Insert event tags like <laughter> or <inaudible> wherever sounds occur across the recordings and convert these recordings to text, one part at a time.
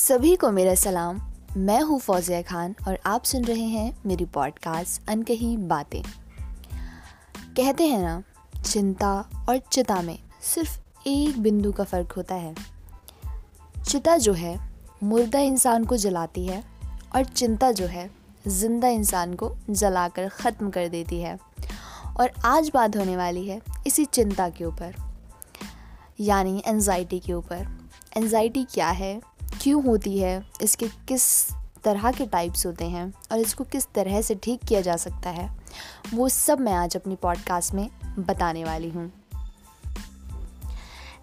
सभी को मेरा सलाम। मैं हूँ फौजिया खान और आप सुन रहे हैं मेरी पॉडकास्ट अनकही बातें। कहते हैं ना, चिंता और चिता में सिर्फ़ एक बिंदु का फ़र्क होता है। चिता जो है, मुर्दा इंसान को जलाती है और चिंता जो है, ज़िंदा इंसान को जलाकर ख़त्म कर देती है। और आज बात होने वाली है इसी चिंता के ऊपर, यानी एनजाइटी के ऊपर। एनजाइटी क्या है? क्यों होती है? इसके किस तरह के टाइप्स होते हैं? और इसको किस तरह से ठीक किया जा सकता है? वो सब मैं आज अपनी पॉडकास्ट में बताने वाली हूँ।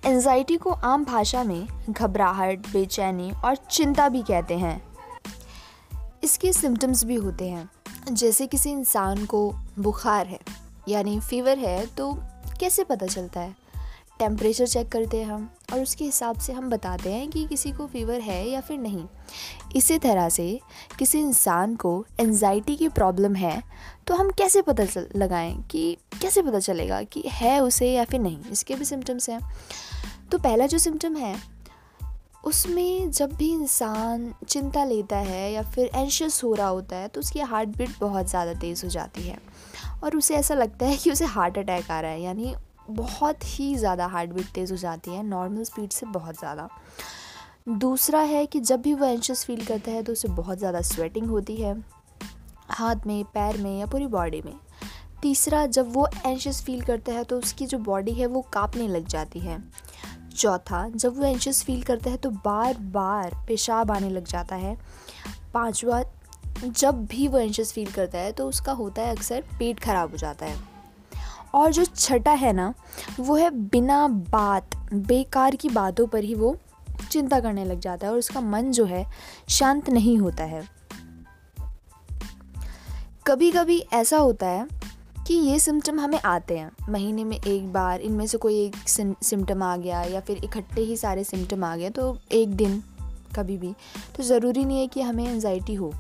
एनजाइटी को आम भाषा में घबराहट, बेचैनी और चिंता भी कहते हैं। इसके सिम्टम्स भी होते हैं। जैसे किसी इंसान को बुखार है, यानी फीवर है तो कैसे पता चलता है? टेम्परेचर चेक करते हैं हम और उसके हिसाब से हम बताते हैं कि किसी को फीवर है या फिर नहीं। इसी तरह से किसी इंसान को एनजाइटी की प्रॉब्लम है तो हम कैसे पता चल, लगाएँ कि कैसे पता चलेगा कि है उसे या फिर नहीं? इसके भी सिम्टम्स हैं। तो पहला जो सिम्टम है, उसमें जब भी इंसान चिंता लेता है या फिर एंशियस हो रहा होता है तो उसकी हार्ट बीट बहुत ज़्यादा तेज़ हो जाती है। और उसे ऐसा लगता है कि उसे हार्ट अटैक आ रहा है, यानी बहुत ही ज़्यादा हार्ट बीट तेज़ हो जाती है नॉर्मल स्पीड से बहुत ज़्यादा। दूसरा है कि जब भी वो एंशियस फील करता है तो उसे बहुत ज़्यादा स्वेटिंग होती है, हाथ में, पैर में या पूरी बॉडी में। तीसरा, जब वो एंशियस फील करता है तो उसकी जो बॉडी है वो कांपने लग जाती है। चौथा, जब वो एंशियस फील करता है तो बार बार पेशाब आने लग जाता है। पांचवा, जब भी वो एंशियस फील करता है तो उसका होता है अक्सर पेट खराब हो जाता है। और जो छठा है ना, वो है बिना बात, बेकार की बातों पर ही वो चिंता करने लग जाता है और उसका मन जो है शांत नहीं होता है। कभी कभी ऐसा होता है कि ये सिम्टम हमें आते हैं। महीने में एक बार, इनमें से कोई एक सिम्टम आ गया या फिर इकट्ठे ही सारे सिम्टम आ गए तो एक दिन कभी भी तो ज़रूरी नहीं है कि हमें एनजाइटी हो।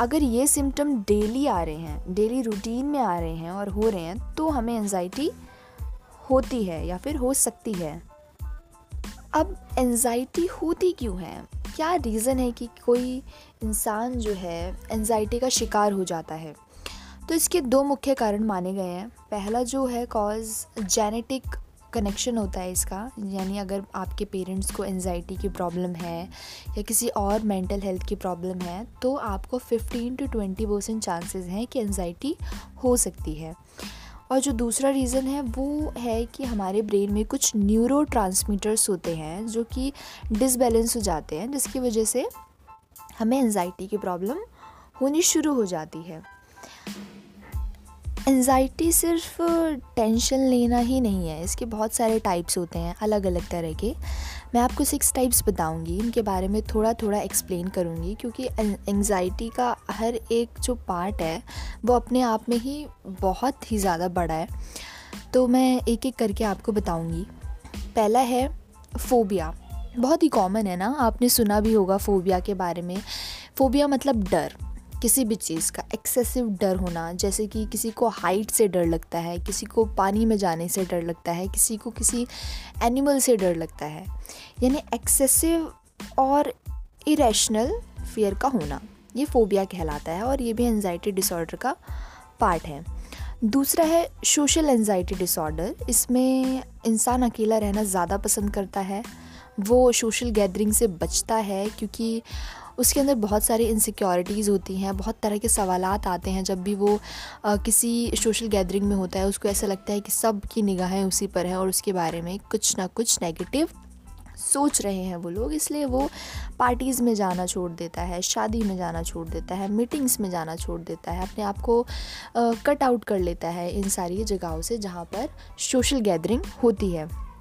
अगर ये सिम्टम डेली आ रहे हैं डेली रूटीन में आ रहे हैं और हो रहे हैं तो हमें एनजाइटी होती है या फिर हो सकती है। अब एनजाइटी होती क्यों है? क्या रीज़न है कि कोई इंसान जो है एनजाइटी का शिकार हो जाता है? तो इसके दो मुख्य कारण माने गए हैं। पहला जो है कॉज जेनेटिक कनेक्शन होता है इसका। यानी अगर आपके पेरेंट्स को एनजाइटी की प्रॉब्लम है या किसी और मेंटल हेल्थ की प्रॉब्लम है तो आपको 15 टू 20 परसेंट चांसेस हैं कि एनजाइटी हो सकती है। और जो दूसरा रीज़न है, वो है कि हमारे ब्रेन में कुछ न्यूरो होते हैं जो कि डिसबैलेंस हो जाते हैं, जिसकी वजह से हमें एनजाइटी की प्रॉब्लम होनी शुरू हो जाती है। एनजाइटी सिर्फ़ टेंशन लेना ही नहीं है। इसके बहुत सारे टाइप्स होते हैं अलग अलग तरह के। मैं आपको सिक्स टाइप्स बताऊँगी, इनके बारे में थोड़ा थोड़ा एक्सप्लेन करूँगी, क्योंकि एनजाइटी का हर एक जो पार्ट है, वो अपने आप में ही बहुत ही ज़्यादा बड़ा है। तो मैं एक एक करके आपको बताऊँगी। पहला है फ़ोबिया बहुत ही कॉमन है ना? आपने सुना भी होगा फ़ोबिया के बारे में। फ़ोबिया मतलब डर। किसी भी चीज़ का एक्सेसिव डर होना, जैसे कि किसी को हाइट से डर लगता है, किसी को पानी में जाने से डर लगता है, किसी को किसी एनिमल से डर लगता है, यानी एक्सेसिव और इरेशनल फियर का होना, ये फोबिया कहलाता है और ये भी एनजाइटी डिसऑर्डर का पार्ट है। दूसरा है सोशल एनजाइटी डिसऑर्डर इसमें इंसान अकेला रहना ज़्यादा पसंद करता है, वो सोशल गैदरिंग से बचता है, क्योंकि उसके अंदर बहुत सारी इनसिक्योरिटीज़ होती हैं बहुत तरह के सवाल आते हैं जब भी वो आ, किसी सोशल गैदरिंग में होता है उसको ऐसा लगता है कि सब की निगाहें उसी पर हैं और उसके बारे में कुछ ना कुछ नेगेटिव सोच रहे हैं वो लोग इसलिए वो पार्टीज़ में जाना छोड़ देता है शादी में जाना छोड़ देता है मीटिंग्स में जाना छोड़ देता है अपने आप को कट आउट कर लेता है इन सारी जगहों से जहाँ पर सोशल गैदरिंग होती है।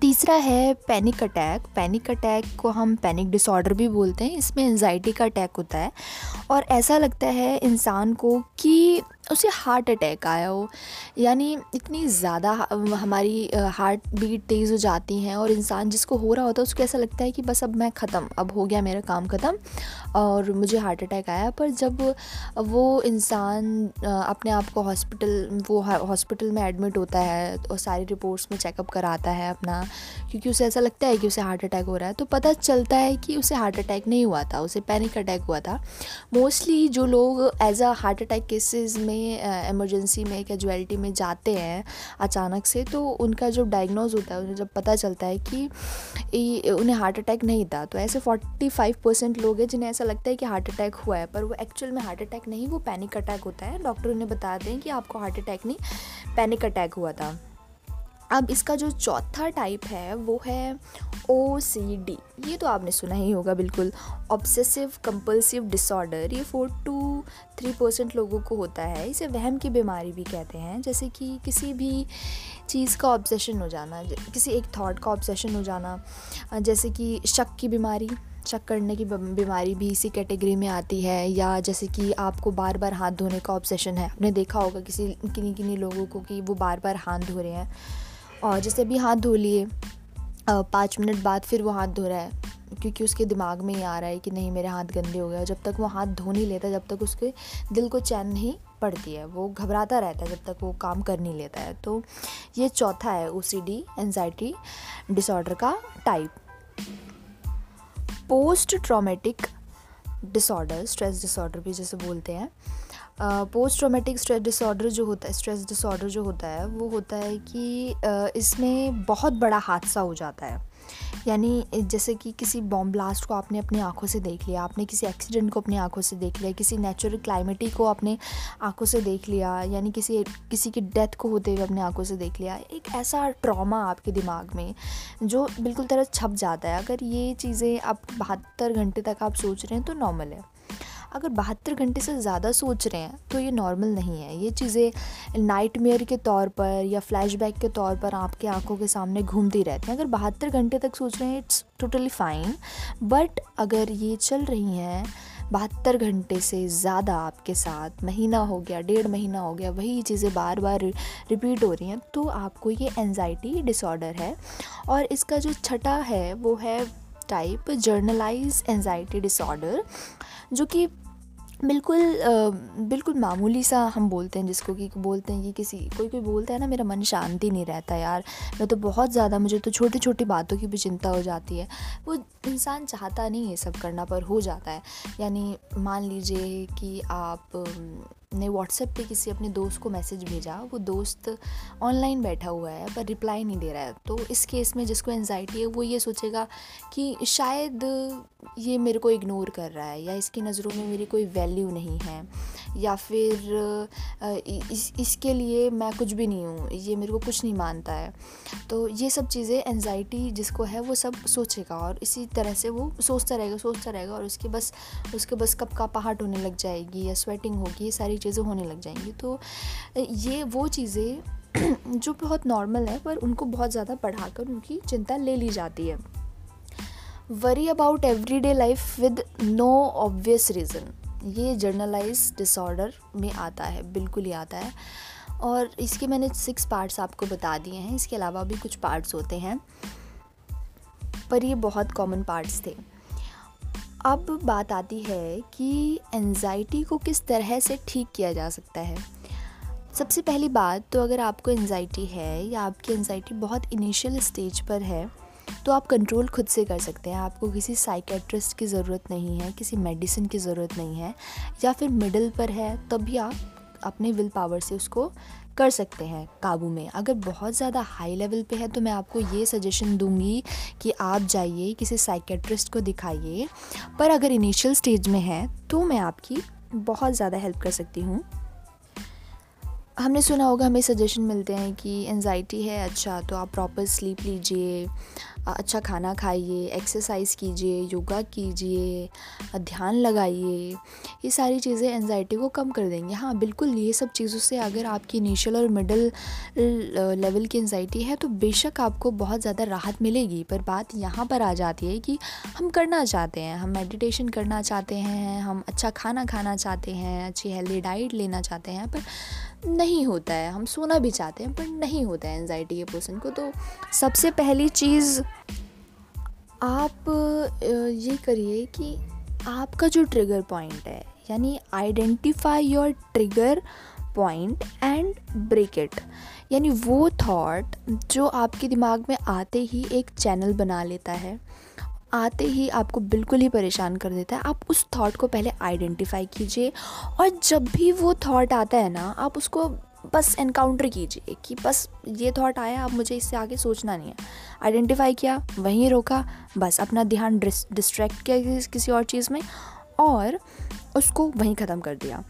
तीसरा है पैनिक अटैक पैनिक अटैक को हम पैनिक डिसऑर्डर भी बोलते हैं। इसमें एनजाइटी का अटैक होता है। और ऐसा लगता है इंसान को कि उसे हार्ट अटैक आया हो। यानी इतनी ज़्यादा हमारी हार्ट बीट तेज़ हो जाती हैं और इंसान जिसको हो रहा होता है उसको ऐसा लगता है कि बस अब मैं ख़त्म, अब हो गया मेरा काम ख़त्म और मुझे हार्ट अटैक आया। पर जब वो इंसान अपने आप को हॉस्पिटल वो हॉस्पिटल में एडमिट होता है और सारी रिपोर्ट्स में चेकअप कराता है अपना, क्योंकि उसे ऐसा लगता है कि उसे हार्ट अटैक हो रहा है तो पता चलता है कि उसे हार्ट अटैक नहीं हुआ था, उसे पैनिक अटैक हुआ था। मोस्टली जो लोग as a heart attack cases में एमरजेंसी में कैजुअलिटी में जाते हैं अचानक से तो उनका जो डायग्नोज होता है, उन्हें जब पता चलता है कि उन्हें हार्ट अटैक नहीं था तो ऐसे फोर्टी फाइव परसेंट लोग हैं जिन्हें ऐसा लगता है कि हार्ट अटैक हुआ है, पर वो एक्चुअल में हार्ट अटैक नहीं, वो पैनिक अटैक होता है। डॉक्टर उन्हें बताते हैं कि आपको हार्ट अटैक नहीं पैनिक अटैक हुआ था। अब इसका जो चौथा टाइप है, वो है ओ सी डी ये तो आपने सुना ही होगा बिल्कुल। ऑब्सेसिव कंपल्सिव डिसऑर्डर ये फोर टू थ्री परसेंट लोगों को होता है। इसे वहम की बीमारी भी कहते हैं। जैसे कि किसी भी चीज़ का ऑब्सेशन हो जाना, किसी एक थॉट का ऑब्सेशन हो जाना, जैसे कि शक की बीमारी, शक करने की बीमारी भी इसी कैटेगरी में आती है। या जैसे कि आपको बार बार हाथ धोने का ऑब्सेशन है। आपने देखा होगा किसी किन्हीं किन्हीं लोगों को कि वो बार बार हाथ धो रहे हैं। और जैसे अभी हाथ धो लिए पाँच मिनट बाद फिर वो हाथ धो रहा है, क्योंकि उसके दिमाग में ये आ रहा है कि नहीं, मेरे हाथ गंदे हो गए जब तक वो हाथ धो नहीं लेता, जब तक उसके दिल को चैन नहीं पड़ती है, वो घबराता रहता है जब तक वो काम कर नहीं लेता है। तो ये चौथा है O C D anxiety disorder का type post traumatic disorder stress disorder भी जैसे बोलते हैं पोस्ट ट्रोमेटिक स्ट्रेस डिसऑर्डर जो होता है स्ट्रेस डिसऑर्डर जो होता है वो होता है कि uh, इसमें बहुत बड़ा हादसा हो जाता है। यानी जैसे कि किसी बॉम्ब ब्लास्ट को आपने अपनी आँखों से देख लिया आपने किसी एक्सीडेंट को अपनी आँखों से देख लिया किसी नेचुरल क्लाइमेटी को अपने आँखों से देख लिया यानी किसी किसी की डेथ को होते हुए अपने आँखों से देख लिया एक ऐसा ट्रॉमा आपके दिमाग में जो बिल्कुल तरह छप जाता है। अगर ये चीज़ें आप बहत्तर घंटे तक आप सोच रहे हैं तो नॉर्मल है। अगर बहत्तर घंटे से ज़्यादा सोच रहे हैं तो ये नॉर्मल नहीं है। ये चीज़ें नाइट के तौर पर या फ्लैशबैक के तौर पर आपके आँखों के सामने घूमती रहती हैं। अगर बहत्तर घंटे तक सोच रहे हैं इट्स टोटली फाइन बट अगर ये चल रही हैं, बहत्तर घंटे से ज़्यादा आपके साथ, महीना हो गया, डेढ़ महीना हो गया, वही चीज़ें बार बार रिपीट हो रही हैं तो आपको ये एनजाइटी डिसऑर्डर है। और इसका जो छठा है, वो है टाइप जर्नलाइज एनजाइटी डिसऑर्डर जो कि बिल्कुल बिल्कुल मामूली सा हम बोलते हैं जिसको कि बोलते हैं कि किसी, कोई कोई बोलता है ना, मेरा मन शांति नहीं रहता यार। मैं तो बहुत ज़्यादा, मुझे तो छोटी छोटी बातों की भी चिंता हो जाती है। वो इंसान चाहता नहीं ये सब करना, पर हो जाता है। यानी मान लीजिए कि आप ने व्हाट्सएप पे किसी अपने दोस्त को मैसेज भेजा, वो दोस्त ऑनलाइन बैठा हुआ है, पर रिप्लाई नहीं दे रहा है। तो इस केस में जिसको एनजाइटी है, वो ये सोचेगा कि शायद ये मेरे को इग्नोर कर रहा है, या इसकी नज़रों में मेरी कोई वैल्यू नहीं है, या फिर इस, इसके लिए मैं कुछ भी नहीं हूँ, ये मेरे को कुछ नहीं मानता है। तो ये सब चीज़ें एनजाइटी जिसको है, वो सब सोचेगा और इसी तरह से वो सोचता रहेगा सोचता रहेगा और उसके बस उसके बस कब का पहाड़ होने लग जाएगी या स्वेटिंग होगी, ये सारी चीज़ें होने लग जाएँगी। तो ये वो चीज़ें <clears throat> जो बहुत नॉर्मल है, पर उनको बहुत ज़्यादा बढ़ाकर उनकी चिंता ले ली जाती है। Worry about everyday life with no obvious reason ये जर्नलाइज डिसऑर्डर में आता है, बिल्कुल ही आता है। और इसके मैंने सिक्स पार्ट्स आपको बता दिए हैं, इसके अलावा भी कुछ पार्ट्स होते हैं। पर ये बहुत कॉमन पार्ट्स थे। अब बात आती है कि एनजाइटी को किस तरह से ठीक किया जा सकता है। सबसे पहली बात तो अगर आपको एनजाइटी है या आपकी एनजाइटी बहुत इनिशियल स्टेज पर है तो आप कंट्रोल खुद से कर सकते हैं। आपको किसी साइकेट्रिस्ट की ज़रूरत नहीं है, किसी मेडिसिन की ज़रूरत नहीं है, या फिर मिडल पर है, तब भी आप अपने विल पावर से उसको कर सकते हैं काबू में। अगर बहुत ज़्यादा हाई लेवल पे है तो मैं आपको ये सजेशन दूँगी कि आप जाइए, किसी साइकेट्रिस्ट को दिखाइए। पर अगर इनिशियल स्टेज में है तो मैं आपकी बहुत ज़्यादा हेल्प कर सकती हूँ। हमने सुना होगा, हमें सजेशन मिलते हैं कि एनजाइटी है अच्छा तो आप प्रॉपर स्लीप लीजिए अच्छा खाना खाइए एक्सरसाइज कीजिए योगा कीजिए ध्यान लगाइए, ये सारी चीज़ें एनजाइटी को कम कर देंगे। हाँ बिल्कुल, ये सब चीज़ों से अगर आपकी इनिशियल और मिडल लेवल की एनजाइटी है तो बेशक आपको बहुत ज़्यादा राहत मिलेगी। पर बात यहाँ पर आ जाती है कि हम करना चाहते हैं, हम मेडिटेशन करना चाहते हैं, हम अच्छा खाना खाना चाहते हैं, अच्छी हेल्दी डाइट लेना चाहते हैं, पर नहीं होता है। हम सोना भी चाहते हैं, पर नहीं होता है एनजाइटी के पर्सन को। तो सबसे पहली चीज़, आप ये करिए कि आपका जो ट्रिगर पॉइंट है, यानी identify your trigger point and break it यानी वो थॉट जो आपके दिमाग में आते ही एक चैनल बना लेता है। आते ही आपको बिल्कुल ही परेशान कर देता है। आप उस थॉट को पहले आइडेंटिफाई कीजिए और जब भी वो थॉट आता है ना, आप उसको बस इनकाउंटर कीजिए कि बस ये थॉट आया, अब मुझे इससे आगे सोचना नहीं है। आइडेंटिफाई किया, वहीं रोका, बस अपना ध्यान डिस्ट्रैक्ट किया किसी और चीज़ में और उसको वहीं ख़त्म कर दिया।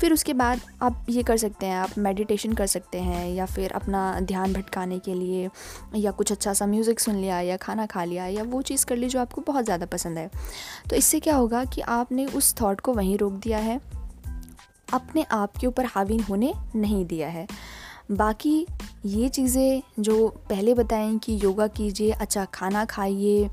फिर उसके बाद आप ये कर सकते हैं, आप मेडिटेशन कर सकते हैं या फिर अपना ध्यान भटकाने के लिए या कुछ अच्छा सा म्यूज़िक सुन लिया या खाना खा लिया या वो चीज़ कर ली जो आपको बहुत ज़्यादा पसंद है। तो इससे क्या होगा कि आपने उस थॉट को वहीं रोक दिया है, अपने आप के ऊपर हावी होने नहीं दिया है। बाकी ये चीज़ें जो पहले बताएँ कि योगा कीजिए अच्छा खाना खाइए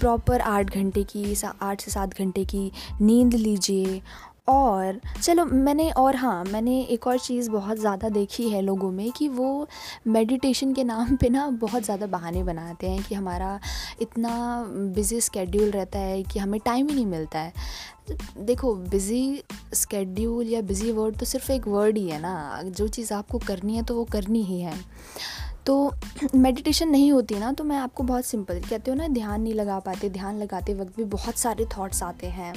प्रॉपर आठ घंटे की आठ से सात घंटे की नींद लीजिए और चलो मैंने, और हाँ मैंने एक और चीज़ बहुत ज़्यादा देखी है लोगों में कि वो मेडिटेशन के नाम पे ना बहुत ज़्यादा बहाने बनाते हैं कि हमारा इतना बिज़ी स्केड्यूल रहता है कि हमें टाइम ही नहीं मिलता है। देखो बिज़ी स्केड्यूल या बिज़ी वर्ड तो सिर्फ़ एक वर्ड ही है ना। जो चीज़ आपको करनी है तो वो करनी ही है। तो मेडिटेशन नहीं होती ना तो मैं आपको बहुत सिंपल कहते हो ना, ध्यान नहीं लगा पाते, ध्यान लगाते वक्त भी बहुत सारे थॉट्स आते हैं।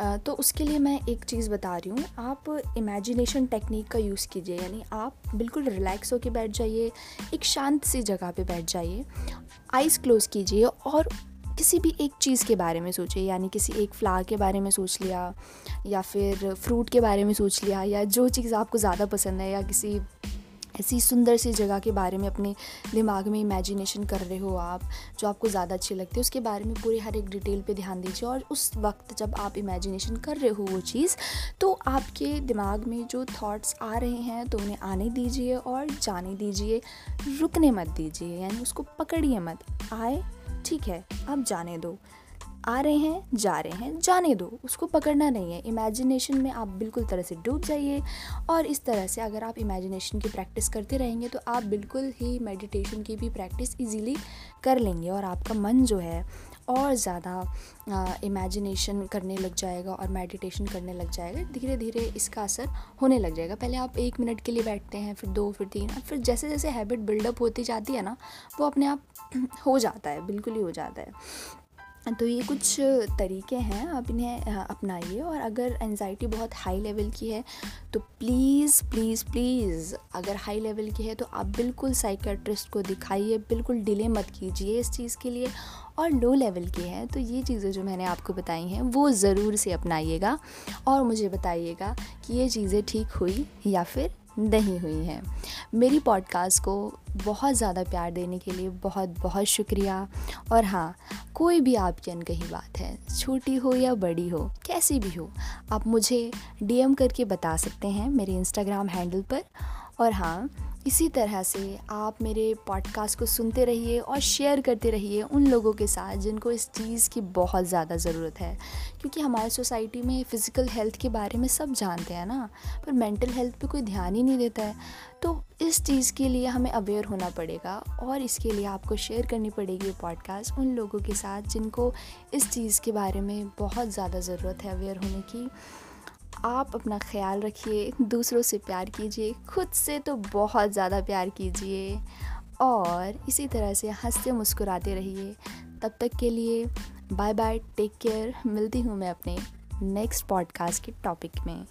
तो उसके लिए मैं एक चीज़ बता रही हूँ। आप इमेजिनेशन टेक्निक का यूज़ कीजिए, यानी आप बिल्कुल रिलैक्स होकर बैठ जाइए, एक शांत सी जगह पे बैठ जाइए आइज़ क्लोज़ कीजिए और किसी भी एक चीज़ के बारे में सोचिए, यानी किसी एक फ्लावर के बारे में सोच लिया, या फिर फ्रूट के बारे में सोच लिया, या जो चीज़ आपको ज़्यादा पसंद है, या किसी ऐसी सुंदर सी जगह के बारे में अपने दिमाग में इमेजिनेशन कर रहे हो आप, जो आपको ज़्यादा अच्छी लगती है, उसके बारे में पूरी हर एक डिटेल पे ध्यान दीजिए। और उस वक्त जब आप इमेजिनेशन कर रहे हो वो चीज़ तो आपके दिमाग में जो थॉट्स आ रहे हैं तो उन्हें आने दीजिए और जाने दीजिए। रुकने मत दीजिए, यानी उसको पकड़िए मत। आए, ठीक है आप जाने दो। आ रहे हैं, जा रहे हैं, जाने दो। उसको पकड़ना नहीं है। इमेजिनेशन में आप बिल्कुल तरह से डूब जाइए और इस तरह से अगर आप इमेजिनेशन की प्रैक्टिस करते रहेंगे तो आप बिल्कुल ही मेडिटेशन की भी प्रैक्टिस इजीली कर लेंगे और आपका मन जो है और ज़्यादा इमेजिनेशन करने लग जाएगा और मेडिटेशन करने लग जाएगा। धीरे धीरे इसका असर होने लग जाएगा। पहले आप एक मिनट के लिए बैठते हैं, फिर दो, फिर तीन फिर जैसे जैसे हैबिट बिल्डअप होती जाती है ना, वो अपने आप <clears throat> हो जाता है, बिल्कुल ही हो जाता है। तो ये कुछ तरीके हैं, आप इन्हें अपनाइए और अगर एनजाइटी बहुत हाई लेवल की है तो प्लीज़ प्लीज़ प्लीज़ अगर हाई लेवल की है तो आप बिल्कुल साइकेट्रिस्ट को दिखाइए, बिल्कुल डिले मत कीजिए इस चीज़ के लिए और लो लेवल की है। तो ये चीज़ें जो मैंने आपको बताई हैं, वो ज़रूर से अपनाइएगा और मुझे बताइएगा कि ये चीज़ें ठीक हुई या फिर नहीं हुई हैं। मेरी पॉडकास्ट को बहुत ज़्यादा प्यार देने के लिए बहुत बहुत शुक्रिया। और हाँ कोई भी आपकी अनकही बात है, छोटी हो या बड़ी हो, कैसी भी हो, आप मुझे डीएम करके बता सकते हैं मेरे इंस्टाग्राम हैंडल पर। और हाँ इसी तरह से आप मेरे पॉडकास्ट को सुनते रहिए और शेयर करते रहिए उन लोगों के साथ जिनको इस चीज़ की बहुत ज़्यादा ज़रूरत है। क्योंकि हमारे सोसाइटी में फ़िज़िकल हेल्थ के बारे में सब जानते हैं ना, पर मेंटल हेल्थ पे कोई ध्यान ही नहीं देता है। तो इस चीज़ के लिए हमें अवेयर होना पड़ेगा और इसके लिए आपको शेयर करनी पड़ेगी ये पॉडकास्ट उन लोगों के साथ जिनको इस चीज़ के बारे में बहुत ज़्यादा ज़रूरत है अवेयर होने की। आप अपना ख्याल रखिए, दूसरों से प्यार कीजिए, खुद से तो बहुत ज़्यादा प्यार कीजिए। और इसी तरह से हँसते मुस्कुराते रहिए। तब तक के लिए बाय बाय टेक केयर मिलती हूँ मैं अपने नेक्स्ट पॉडकास्ट के टॉपिक में।